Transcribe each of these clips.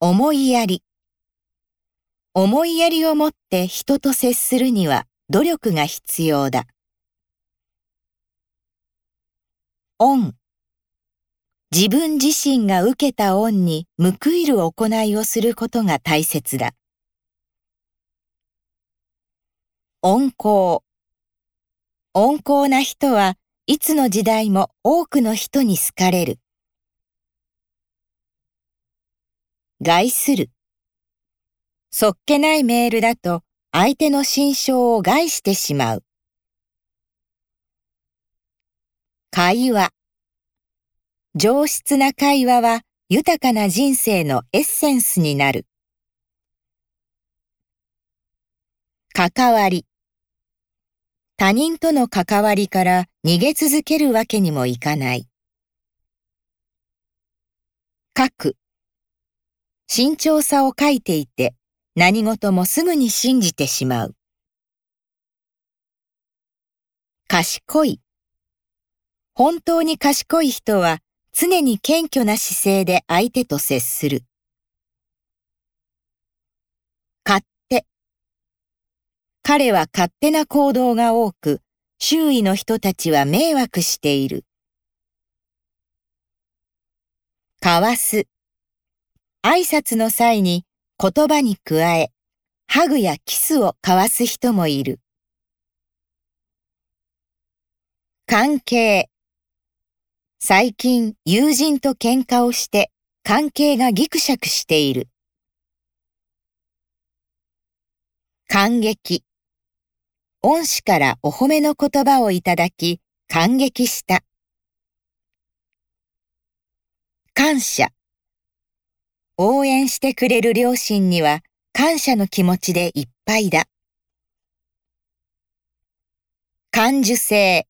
思いやり。思いやりを持って人と接するには努力が必要だ。恩。自分自身が受けた恩に報いる行いをすることが大切だ。温厚。温厚な人はいつの時代も多くの人に好かれる。害する。そっけないメールだと相手の心象を害してしまう。会話。上質な会話は豊かな人生のエッセンスになる。関わり。他人との関わりから逃げ続けるわけにもいかない。書く。慎重さを書いていて何事もすぐに信じてしまう。賢い。本当に賢い人は常に謙虚な姿勢で相手と接する。勝手。彼は勝手な行動が多く、周囲の人たちは迷惑している。かわす。挨拶の際に言葉に加え、ハグやキスを交わす人もいる。関係。最近友人と喧嘩をして関係がギクシャクしている。感激。恩師からお褒めの言葉をいただき感激した。感謝。応援してくれる両親には感謝の気持ちでいっぱいだ。感受性。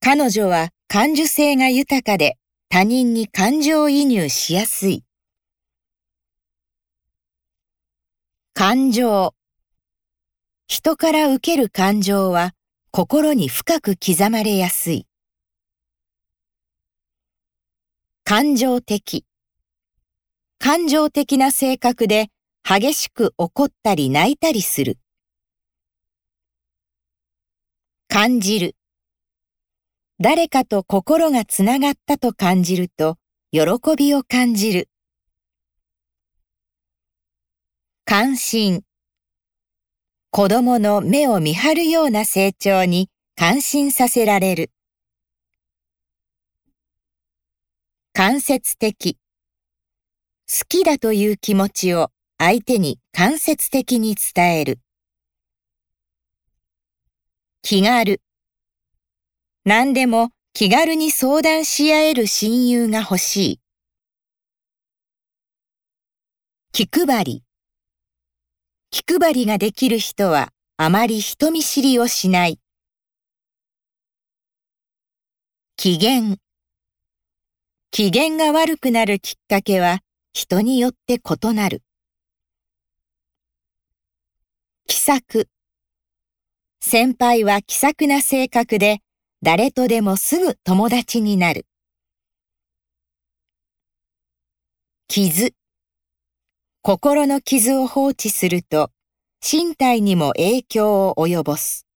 彼女は感受性が豊かで他人に感情移入しやすい。感情。人から受ける感情は心に深く刻まれやすい。感情的。感情的な性格で激しく怒ったり泣いたりする。感じる。誰かと心がつながったと感じると、喜びを感じる。関心。子供の目を見張るような成長に感心させられる。間接的。好きだという気持ちを相手に間接的に伝える。気軽。何でも気軽に相談し合える親友が欲しい。気配り。気配りができる人はあまり人見知りをしない。機嫌。機嫌が悪くなるきっかけは人によって異なる。気さく。先輩は気さくな性格で誰とでもすぐ友達になる。傷。心の傷を放置すると身体にも影響を及ぼす。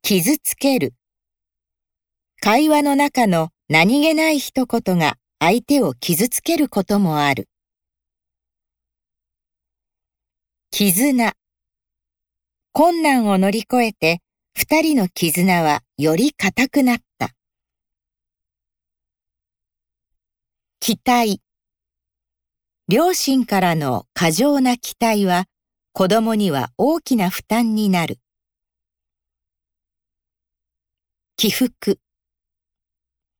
傷つける。会話の中の何気ない一言が相手を傷つけることもある。絆。困難を乗り越えて二人の絆はより固くなった。期待。両親からの過剰な期待は子供には大きな負担になる。起伏。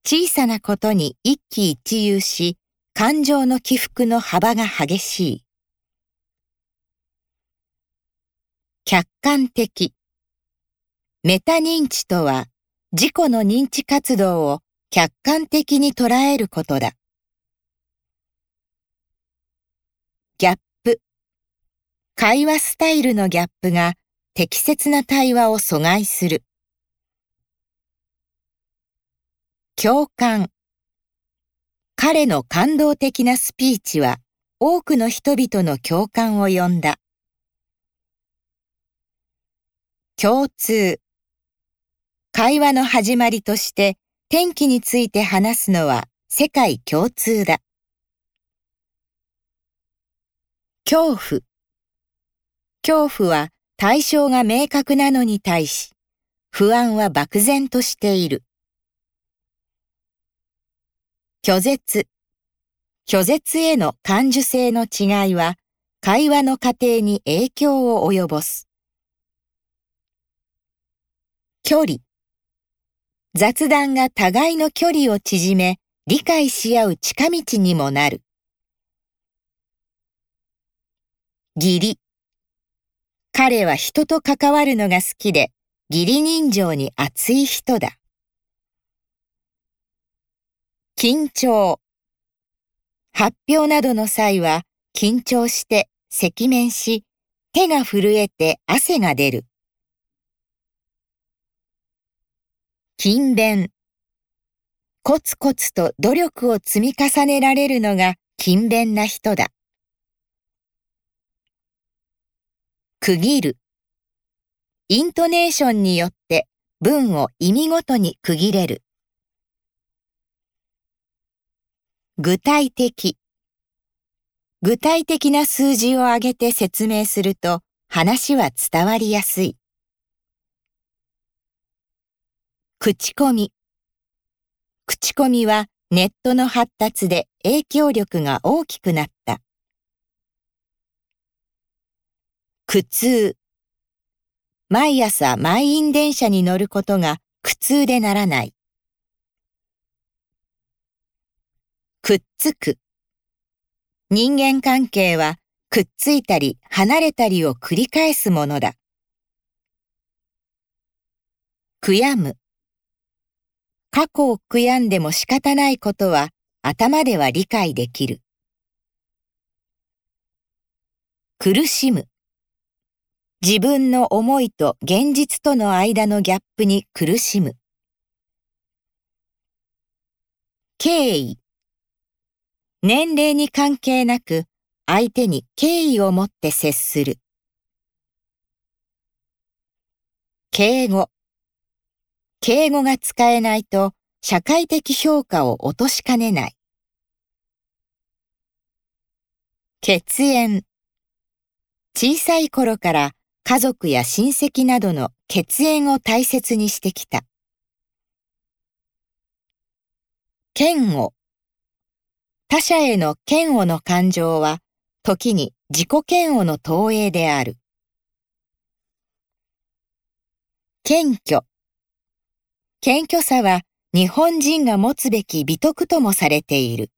小さなことに一喜一憂し、感情の起伏の幅が激しい。客観的。メタ認知とは、自己の認知活動を客観的に捉えることだ。ギャップ。会話スタイルのギャップが適切な対話を阻害する。共感。彼の感動的なスピーチは多くの人々の共感を呼んだ。共通。会話の始まりとして天気について話すのは世界共通だ。恐怖。恐怖は対象が明確なのに対し、不安は漠然としている。拒絶。拒絶への感受性の違いは、会話の過程に影響を及ぼす。距離。雑談が互いの距離を縮め、理解し合う近道にもなる。義理。彼は人と関わるのが好きで、義理人情に熱い人だ。緊張。発表などの際は緊張して赤面し、手が震えて汗が出る。勤勉。コツコツと努力を積み重ねられるのが勤勉な人だ。区切る。イントネーションによって文を意味ごとに区切れる。具体的。具体的な数字を挙げて説明すると話は伝わりやすい。口コミ。口コミはネットの発達で影響力が大きくなった。苦痛。毎朝満員電車に乗ることが苦痛でならない。くっつく。人間関係はくっついたり離れたりを繰り返すものだ。悔やむ。過去を悔やんでも仕方ないことは頭では理解できる。苦しむ。自分の思いと現実との間のギャップに苦しむ。敬意。年齢に関係なく相手に敬意を持って接する。敬語。敬語が使えないと社会的評価を落としかねない。血縁。小さい頃から家族や親戚などの血縁を大切にしてきた。嫌悪。他者への嫌悪の感情は、時に自己嫌悪の投影である。謙虚。謙虚さは日本人が持つべき美徳ともされている。